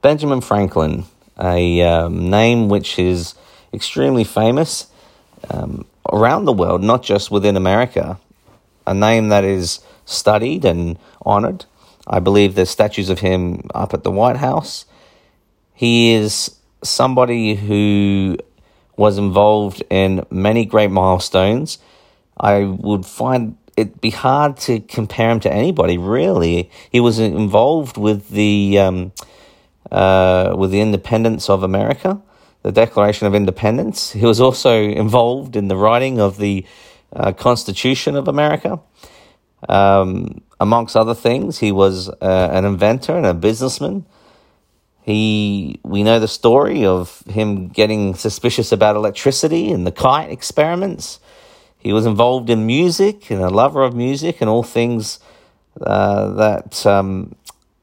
Benjamin Franklin, a um, name which is extremely famous um, around the world, not just within America. A name that is studied and honored. I believe there's statues of him up at the White House. He is somebody who was involved in many great milestones. I would find it be hard to compare him to anybody really. He was involved with the um, uh, with the independence of America, the Declaration of Independence. He was also involved in the writing of the uh, Constitution of America. Um, amongst other things, he was uh, an inventor and a businessman. He, we know the story of him getting suspicious about electricity and the kite experiments. He was involved in music and a lover of music and all things uh, that um,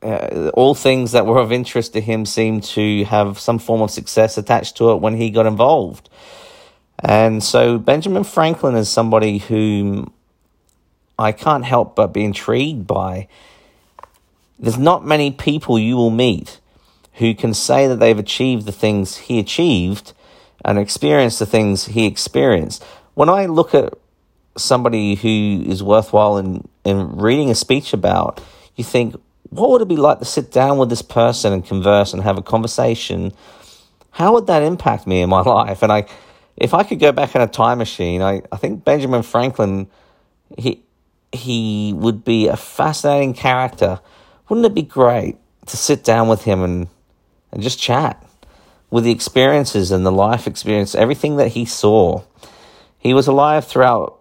uh, all things that were of interest to him seemed to have some form of success attached to it when he got involved. And so Benjamin Franklin is somebody whom I can't help but be intrigued by. There's not many people you will meet who can say that they've achieved the things he achieved and experienced the things he experienced. When I look at somebody who is worthwhile in, in reading a speech about, you think, what would it be like to sit down with this person and converse and have a conversation? How would that impact me in my life? And I, if I could go back in a time machine, I, I think Benjamin Franklin, he, he would be a fascinating character. Wouldn't it be great to sit down with him and, and just chat with the experiences and the life experience, everything that he saw? He was alive throughout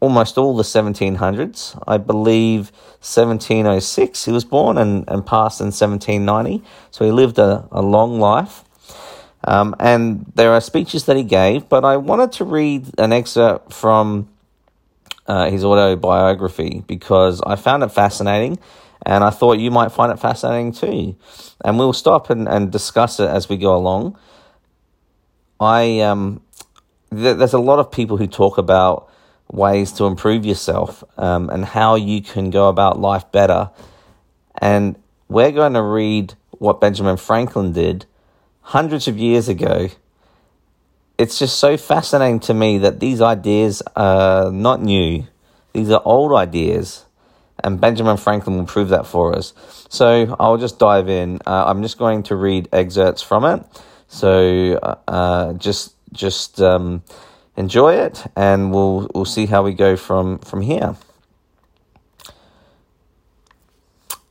almost all the 1700s. I believe 1706 he was born and, and passed in 1790. So he lived a, a long life. Um, and there are speeches that he gave, but I wanted to read an excerpt from uh, his autobiography because I found it fascinating and I thought you might find it fascinating too. And we'll stop and, and discuss it as we go along. I um, th- there's a lot of people who talk about ways to improve yourself um, and how you can go about life better. And we're going to read what Benjamin Franklin did hundreds of years ago. It's just so fascinating to me that these ideas are not new, these are old ideas. And Benjamin Franklin will prove that for us. So I'll just dive in. Uh, I'm just going to read excerpts from it. So uh, just just um, enjoy it, and we'll we'll see how we go from from here.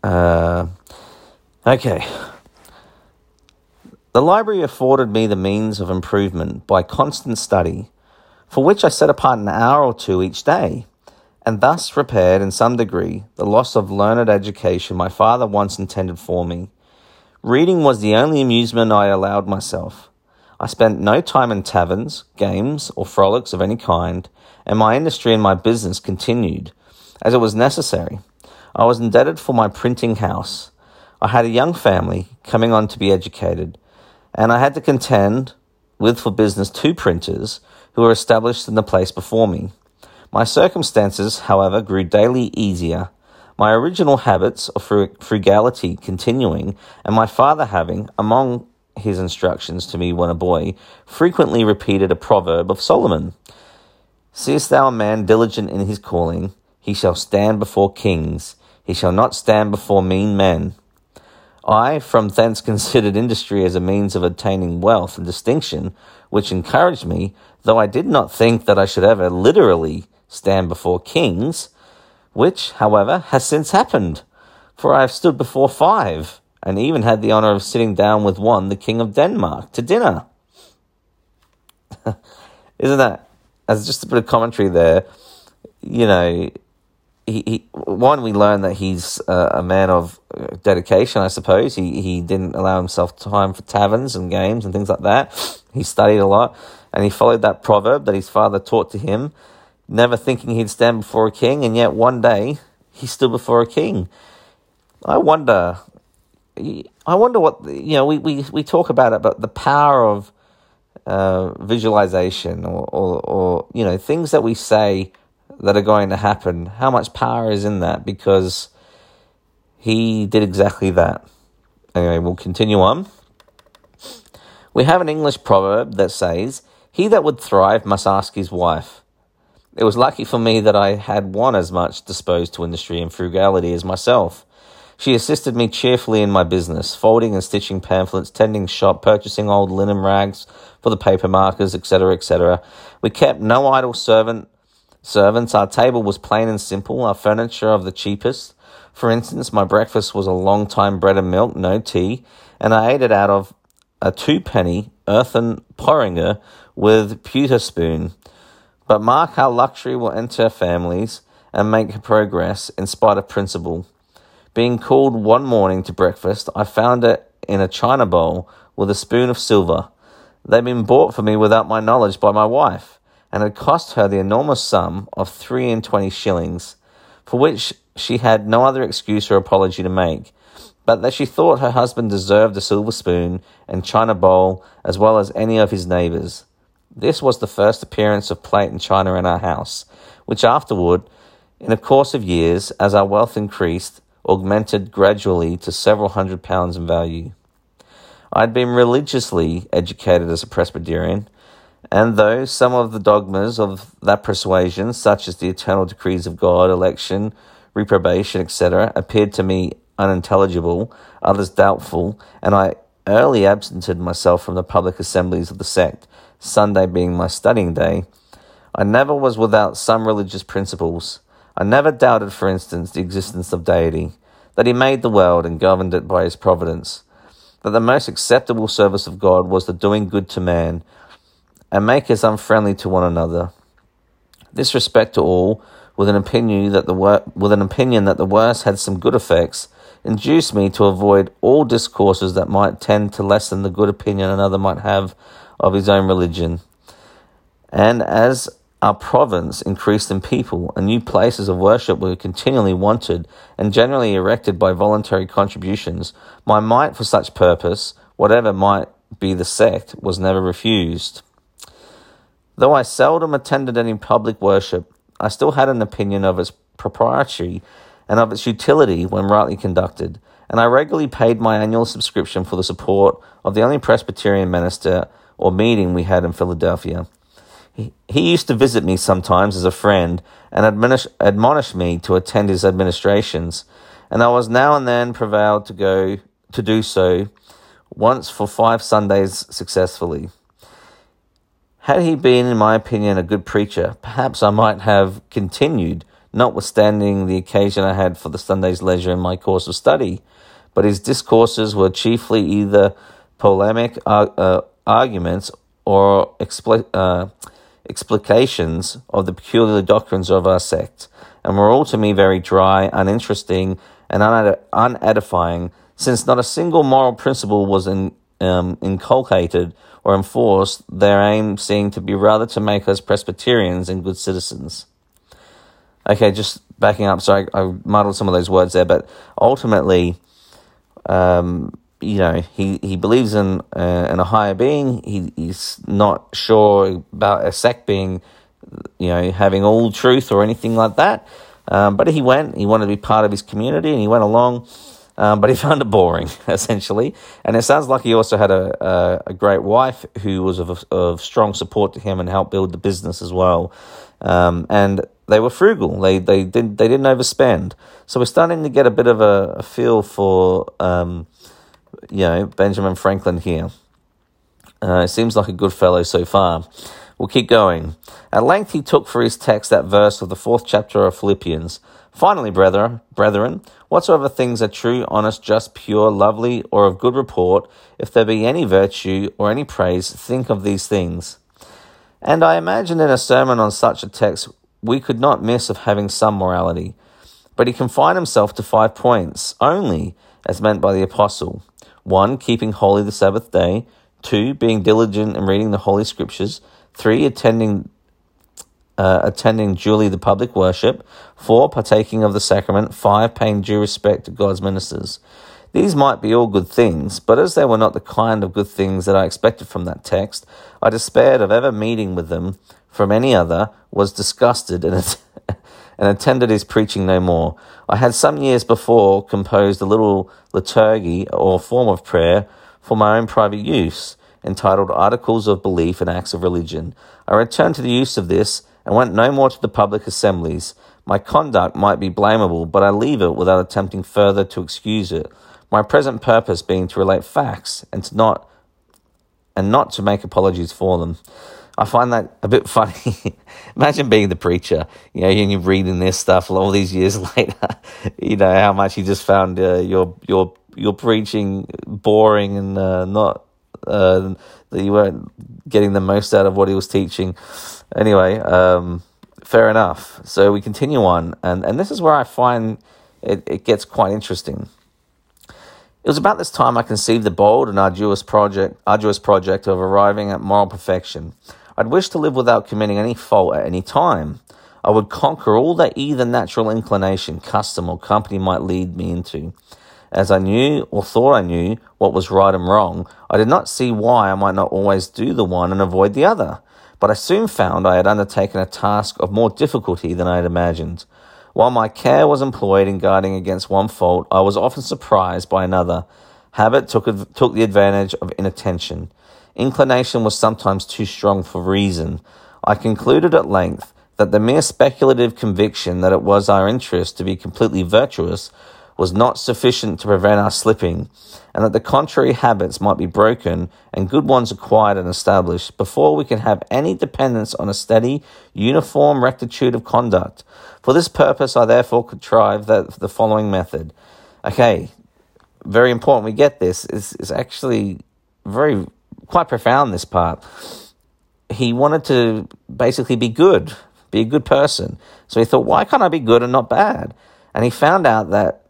Uh, okay. The library afforded me the means of improvement by constant study, for which I set apart an hour or two each day, and thus repaired in some degree the loss of learned education my father once intended for me. Reading was the only amusement I allowed myself. I spent no time in taverns, games, or frolics of any kind, and my industry and my business continued, as it was necessary. I was indebted for my printing house. I had a young family coming on to be educated, and I had to contend with for business two printers who were established in the place before me. My circumstances, however, grew daily easier, my original habits of frugality continuing, and my father having, among his instructions to me when a boy, frequently repeated a proverb of Solomon Seest thou a man diligent in his calling, he shall stand before kings, he shall not stand before mean men. I, from thence, considered industry as a means of attaining wealth and distinction, which encouraged me, though I did not think that I should ever literally stand before kings, which, however, has since happened, for I have stood before five, and even had the honor of sitting down with one, the King of Denmark, to dinner. Isn't that, as just a bit of commentary there, you know, he, he one, we learn that he's a man of uh, dedication, I suppose. He, he didn't allow himself time for taverns and games and things like that. He studied a lot and he followed that proverb that his father taught to him, never thinking he'd stand before a king, and yet one day he stood before a king. I wonder I wonder what you know. We, we, we talk about it, but the power of uh, visualization, or, or or you know things that we say that are going to happen. How much power is in that? Because he did exactly that, anyway, we'll continue on. We have an English proverb that says, He that would thrive must ask his wife. It was lucky for me that I had one as much disposed to industry and frugality as myself. She assisted me cheerfully in my business, folding and stitching pamphlets, tending shop, purchasing old linen rags for the paper markers, etc., etc. We kept no idle servant servants. Our table was plain and simple, our furniture of the cheapest. For instance, my breakfast was a long time bread and milk, no tea, and I ate it out of a two penny earthen porringer with pewter spoon. But mark how luxury will enter families and make progress in spite of principle. Being called one morning to breakfast, I found it in a china bowl with a spoon of silver. They'd been bought for me without my knowledge by my wife, and had cost her the enormous sum of three and twenty shillings, for which she had no other excuse or apology to make, but that she thought her husband deserved a silver spoon and china bowl as well as any of his neighbours. This was the first appearance of plate and china in our house, which afterward, in a course of years, as our wealth increased, augmented gradually to several hundred pounds in value. I had been religiously educated as a Presbyterian, and though some of the dogmas of that persuasion, such as the eternal decrees of God, election, reprobation, etc., appeared to me unintelligible, others doubtful, and I early absented myself from the public assemblies of the sect, Sunday being my studying day, I never was without some religious principles. I never doubted, for instance, the existence of deity, that he made the world and governed it by his providence, that the most acceptable service of God was the doing good to man and make us unfriendly to one another. This respect to all, with an opinion that the wor- with an opinion that the worst had some good effects, induced me to avoid all discourses that might tend to lessen the good opinion another might have of his own religion. And as our province increased in people, and new places of worship were continually wanted and generally erected by voluntary contributions, my mite for such purpose, whatever might be the sect, was never refused. Though I seldom attended any public worship, I still had an opinion of its propriety and of its utility when rightly conducted, and I regularly paid my annual subscription for the support of the only Presbyterian minister or meeting we had in Philadelphia. He, used to visit me sometimes as a friend and admonish, admonish me to attend his administrations, and I was now and then prevailed to go to do so once for five Sundays successfully. Had he been, in my opinion, a good preacher, perhaps I might have continued, notwithstanding the occasion I had for the Sunday's leisure in my course of study. But his discourses were chiefly either polemic uh, uh, arguments or expl- uh, explications of the peculiar doctrines of our sect, and were all to me very dry, uninteresting, and uned- unedifying, since not a single moral principle was in, um, inculcated or enforced, their aim seemed to be rather to make us Presbyterians and good citizens. Okay, just backing up, sorry, I muddled some of those words there, but ultimately, um, you know, he, he believes in uh, in a higher being. He, he's not sure about a sect being, you know, having all truth or anything like that. Um, but he went. He wanted to be part of his community, and he went along. Um, but he found it boring, essentially. And it sounds like he also had a, a, a great wife who was of, of strong support to him and helped build the business as well. Um, and they were frugal. They they didn't they didn't overspend. So we're starting to get a bit of a, a feel for um, you know, Benjamin Franklin here. Uh, seems like a good fellow so far. We'll keep going. At length he took for his text that verse of the fourth chapter of Philippians. Finally, brethren, brethren, whatsoever things are true, honest, just, pure, lovely, or of good report, if there be any virtue or any praise, think of these things. And I imagine in a sermon on such a text, we could not miss of having some morality. But he confined himself to five points only, as meant by the apostle. One, keeping holy the Sabbath day. Two, being diligent in reading the Holy Scriptures. Three, attending uh, attending duly the public worship. Four, partaking of the sacrament. Five, paying due respect to God's ministers. These might be all good things, but as they were not the kind of good things that I expected from that text, I despaired of ever meeting with them from any other, was disgusted and, and attended his preaching no more. I had some years before composed a little liturgy or form of prayer for my own private use, entitled Articles of Belief and Acts of Religion. I returned to the use of this and went no more to the public assemblies. My conduct might be blamable, but I leave it without attempting further to excuse it. My present purpose being to relate facts and to not and not to make apologies for them. I find that a bit funny. Imagine being the preacher, you know, and you're reading this stuff all these years later. you know how much you just found uh, your your your preaching boring and uh, not uh, that you weren't getting the most out of what he was teaching. Anyway, um, fair enough. So we continue on, and and this is where I find it, it gets quite interesting. It was about this time I conceived the bold and arduous project, arduous project of arriving at moral perfection. I'd wish to live without committing any fault at any time. I would conquer all that either natural inclination, custom, or company might lead me into. As I knew or thought I knew what was right and wrong, I did not see why I might not always do the one and avoid the other. But I soon found I had undertaken a task of more difficulty than I had imagined. While my care was employed in guarding against one fault, I was often surprised by another. Habit took, took the advantage of inattention. Inclination was sometimes too strong for reason. I concluded at length that the mere speculative conviction that it was our interest to be completely virtuous was not sufficient to prevent our slipping, and that the contrary habits might be broken and good ones acquired and established before we can have any dependence on a steady, uniform rectitude of conduct. For this purpose, I therefore contrived that the following method. Okay, very important. We get this. is is actually very quite profound, this part. He wanted to basically be good, be a good person. So he thought, why can't I be good and not bad? And he found out that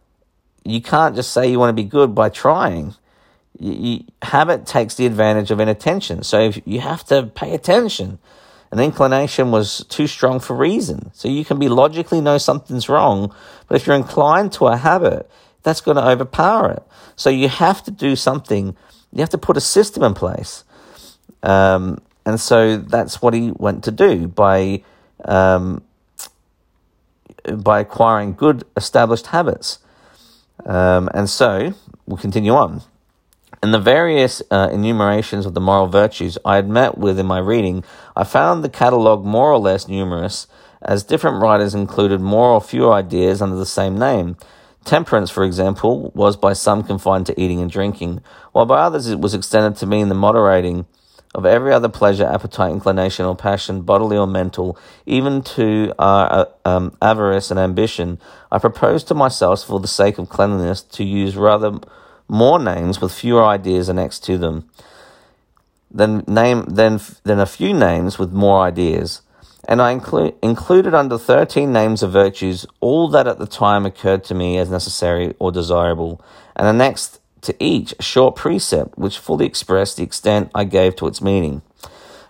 you can't just say you want to be good by trying. You, you, habit takes the advantage of inattention. So you have to pay attention. An inclination was too strong for reason. So you can be logically know something's wrong, but if you're inclined to a habit, that's going to overpower it. So you have to do something you have to put a system in place. Um, and so that's what he went to do by um, by acquiring good established habits. Um, and so we'll continue on. In the various uh, enumerations of the moral virtues I had met with in my reading, I found the catalogue more or less numerous, as different writers included more or fewer ideas under the same name. Temperance, for example, was by some confined to eating and drinking, while by others it was extended to mean the moderating of every other pleasure, appetite, inclination, or passion, bodily or mental, even to uh, um, avarice and ambition. I propose to myself, for the sake of cleanliness, to use rather more names with fewer ideas annexed to them than name than than a few names with more ideas and I inclu- included under 13 names of virtues all that at the time occurred to me as necessary or desirable, and annexed to each a short precept which fully expressed the extent I gave to its meaning.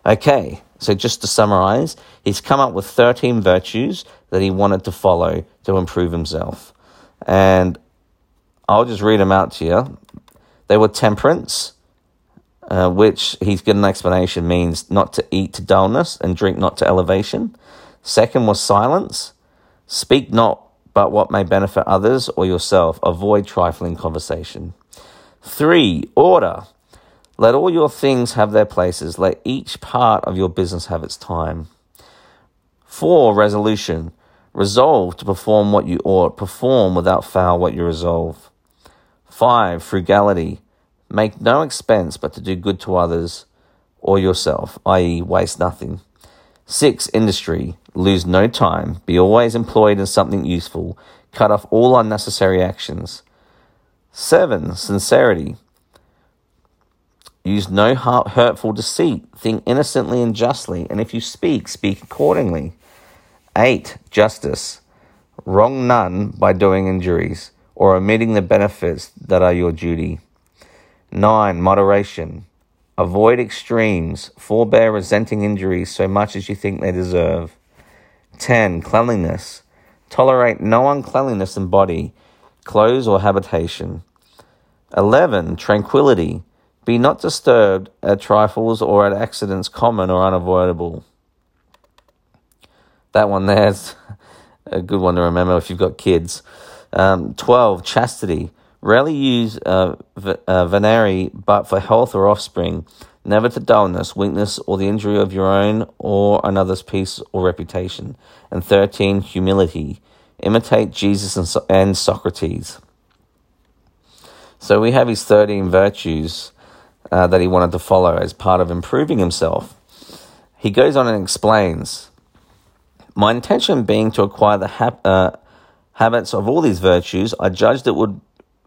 Okay, so just to summarize, he's come up with 13 virtues that he wanted to follow to improve himself. And I'll just read them out to you. They were temperance, uh, which he's given an explanation means not to eat to dullness and drink not to elevation. Second was silence. Speak not but what may benefit others or yourself. Avoid trifling conversation. Three, order. Let all your things have their places. Let each part of your business have its time. Four, resolution. Resolve to perform what you ought. Perform without fail what you resolve. Five, frugality. Make no expense but to do good to others or yourself, i.e., waste nothing. Six, industry. Lose no time. Be always employed in something useful. Cut off all unnecessary actions. Seven, sincerity. Use no hurtful deceit. Think innocently and justly. And if you speak, speak accordingly. Eight, justice. Wrong none by doing injuries or omitting the benefits that are your duty. 9. Moderation. Avoid extremes. Forbear resenting injuries so much as you think they deserve. 10. Cleanliness. Tolerate no uncleanliness in body, clothes, or habitation. 11. Tranquility. Be not disturbed at trifles or at accidents common or unavoidable. That one there's a good one to remember if you've got kids. Um, 12, chastity. Rarely use uh, v- uh, but for health or offspring, never to dullness, weakness, or the injury of your own or another's peace or reputation. And 13, humility. Imitate Jesus and, so- and Socrates. So we have his 13 virtues uh, that he wanted to follow as part of improving himself. He goes on and explains My intention being to acquire the ha- uh, habits of all these virtues, I judged it would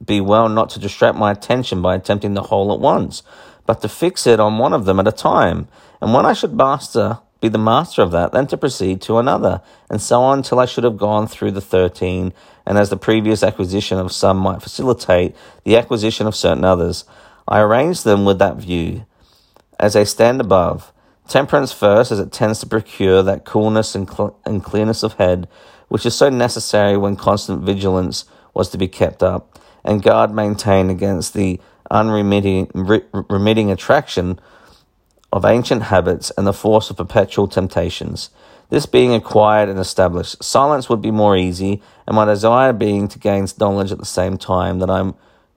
be well not to distract my attention by attempting the whole at once, but to fix it on one of them at a time. And when I should master, be the master of that, then to proceed to another, and so on till I should have gone through the thirteen, and as the previous acquisition of some might facilitate the acquisition of certain others, I arranged them with that view. As they stand above, temperance first, as it tends to procure that coolness and, cl- and clearness of head, which is so necessary when constant vigilance was to be kept up and guard maintain against the unremitting re- remitting attraction of ancient habits and the force of perpetual temptations. This being acquired and established, silence would be more easy, and my desire being to gain knowledge at the same time that I'm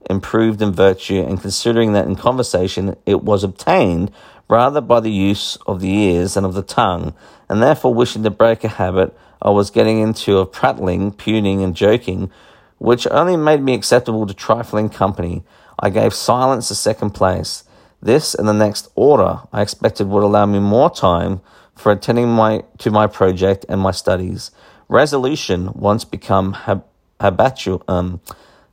improved in virtue, and considering that in conversation it was obtained rather by the use of the ears than of the tongue, and therefore wishing to break a habit I was getting into of prattling, puning, and joking, which only made me acceptable to trifling company, I gave silence a second place. This and the next order I expected would allow me more time for attending my, to my project and my studies. Resolution, once become hab, habitual, um,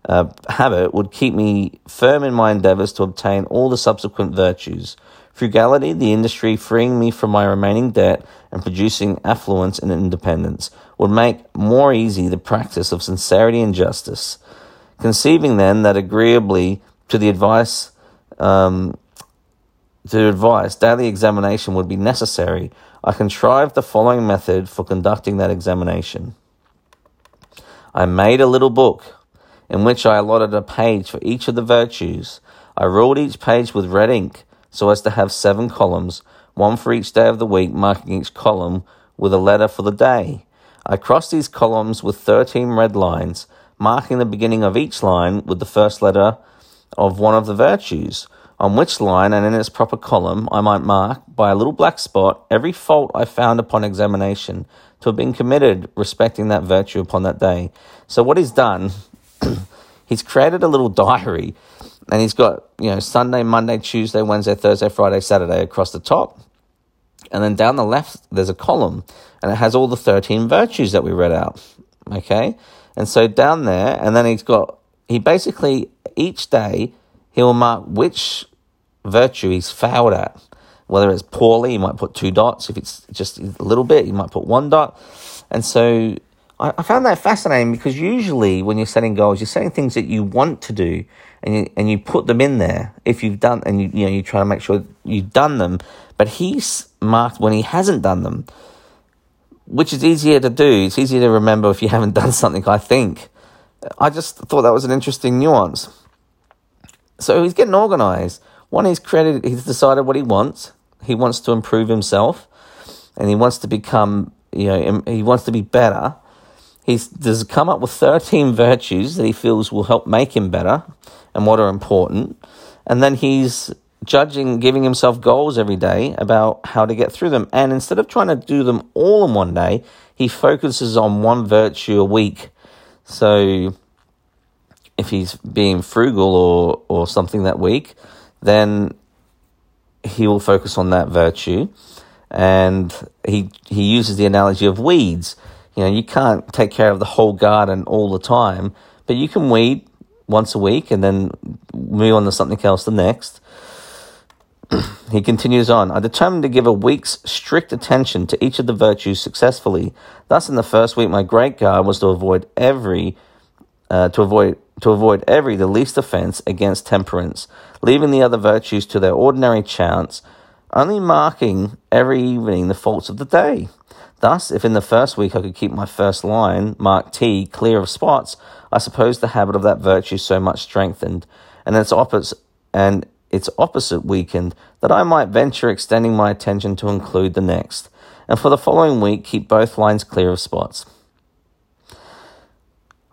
uh, habit, would keep me firm in my endeavors to obtain all the subsequent virtues. Frugality, the industry freeing me from my remaining debt and producing affluence and independence, would make more easy the practice of sincerity and justice. Conceiving then that agreeably to the advice, um, to advice, daily examination would be necessary, I contrived the following method for conducting that examination. I made a little book in which I allotted a page for each of the virtues. I ruled each page with red ink so as to have seven columns, one for each day of the week, marking each column with a letter for the day. I crossed these columns with 13 red lines, marking the beginning of each line with the first letter of one of the virtues, on which line and in its proper column I might mark by a little black spot every fault I found upon examination to have been committed respecting that virtue upon that day. So what he's done, he's created a little diary and he's got, you know, Sunday, Monday, Tuesday, Wednesday, Thursday, Friday, Saturday across the top. And then down the left, there's a column and it has all the 13 virtues that we read out. Okay. And so down there, and then he's got, he basically, each day, he will mark which virtue he's failed at. Whether it's poorly, he might put two dots. If it's just a little bit, he might put one dot. And so I, I found that fascinating because usually when you're setting goals, you're setting things that you want to do and you, and you put them in there if you've done, and you, you know, you try to make sure you've done them. But he's marked when he hasn't done them, which is easier to do. It's easier to remember if you haven't done something, I think. I just thought that was an interesting nuance. So he's getting organized. One, he's created, he's decided what he wants. He wants to improve himself and he wants to become, you know, he wants to be better. He's does come up with 13 virtues that he feels will help make him better and what are important. And then he's judging, giving himself goals every day about how to get through them. And instead of trying to do them all in one day, he focuses on one virtue a week. So if he's being frugal or, or something that week, then he will focus on that virtue. And he, he uses the analogy of weeds. You know, you can't take care of the whole garden all the time, but you can weed once a week and then move on to something else the next. he continues on. I determined to give a week's strict attention to each of the virtues successfully. Thus, in the first week, my great guard was to avoid every, uh, to avoid to avoid every the least offence against temperance, leaving the other virtues to their ordinary chance, only marking every evening the faults of the day. Thus, if in the first week I could keep my first line, marked T, clear of spots, I suppose the habit of that virtue so much strengthened, and its opposite and its opposite weakened, that I might venture extending my attention to include the next, and for the following week keep both lines clear of spots.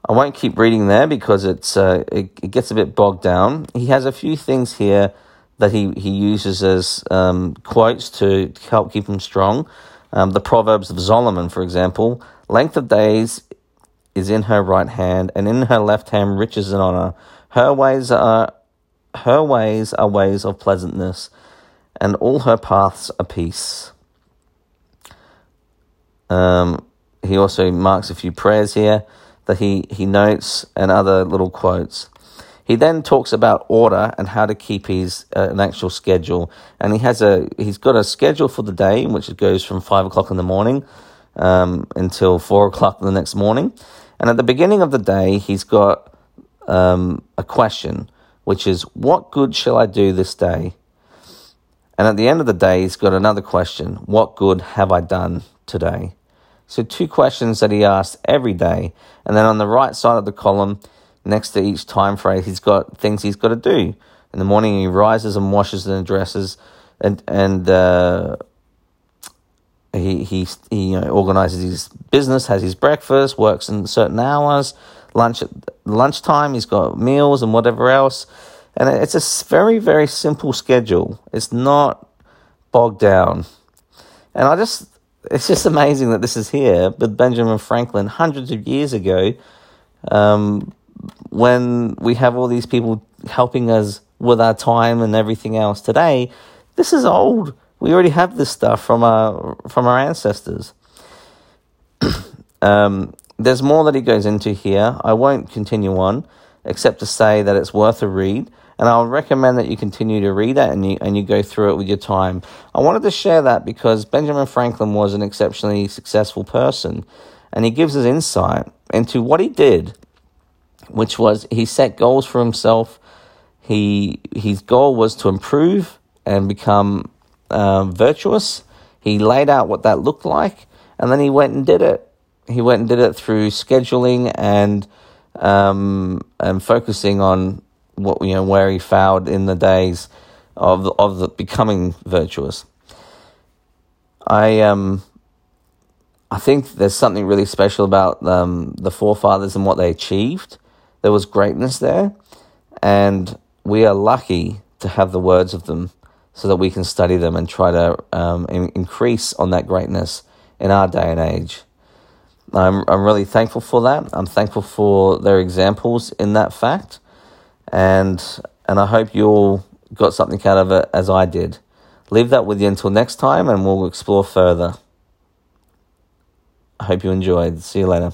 I won't keep reading there because it's uh, it, it, gets a bit bogged down. He has a few things here that he, he uses as um, quotes to help keep him strong. Um, the Proverbs of Solomon, for example, length of days is in her right hand, and in her left hand riches and honor. Her ways are her ways are ways of pleasantness, and all her paths are peace. Um, he also marks a few prayers here that he, he notes and other little quotes. He then talks about order and how to keep his uh, an actual schedule, and he has a he's got a schedule for the day, which it goes from five o'clock in the morning um, until four o'clock the next morning. And at the beginning of the day, he's got um, a question, which is, "What good shall I do this day?" And at the end of the day, he's got another question: "What good have I done today?" So two questions that he asks every day, and then on the right side of the column next to each time phrase, he's got things he's got to do. In the morning, he rises and washes and dresses, and and uh, he he he you know, organizes his business, has his breakfast, works in certain hours. Lunch at lunchtime, he's got meals and whatever else, and it's a very very simple schedule. It's not bogged down, and I just it's just amazing that this is here with Benjamin Franklin hundreds of years ago. Um, when we have all these people helping us with our time and everything else today, this is old. We already have this stuff from our from our ancestors. um, there's more that he goes into here. I won't continue on, except to say that it's worth a read, and I'll recommend that you continue to read that and you and you go through it with your time. I wanted to share that because Benjamin Franklin was an exceptionally successful person, and he gives us insight into what he did which was he set goals for himself. He his goal was to improve and become um, virtuous. He laid out what that looked like, and then he went and did it. He went and did it through scheduling and um, and focusing on what you know where he failed in the days of the, of the becoming virtuous. I um I think there's something really special about um, the forefathers and what they achieved. There was greatness there, and we are lucky to have the words of them so that we can study them and try to um, in- increase on that greatness in our day and age. I'm, I'm really thankful for that. I'm thankful for their examples in that fact, and and I hope you all got something out of it as I did. Leave that with you until next time, and we'll explore further. I hope you enjoyed. See you later.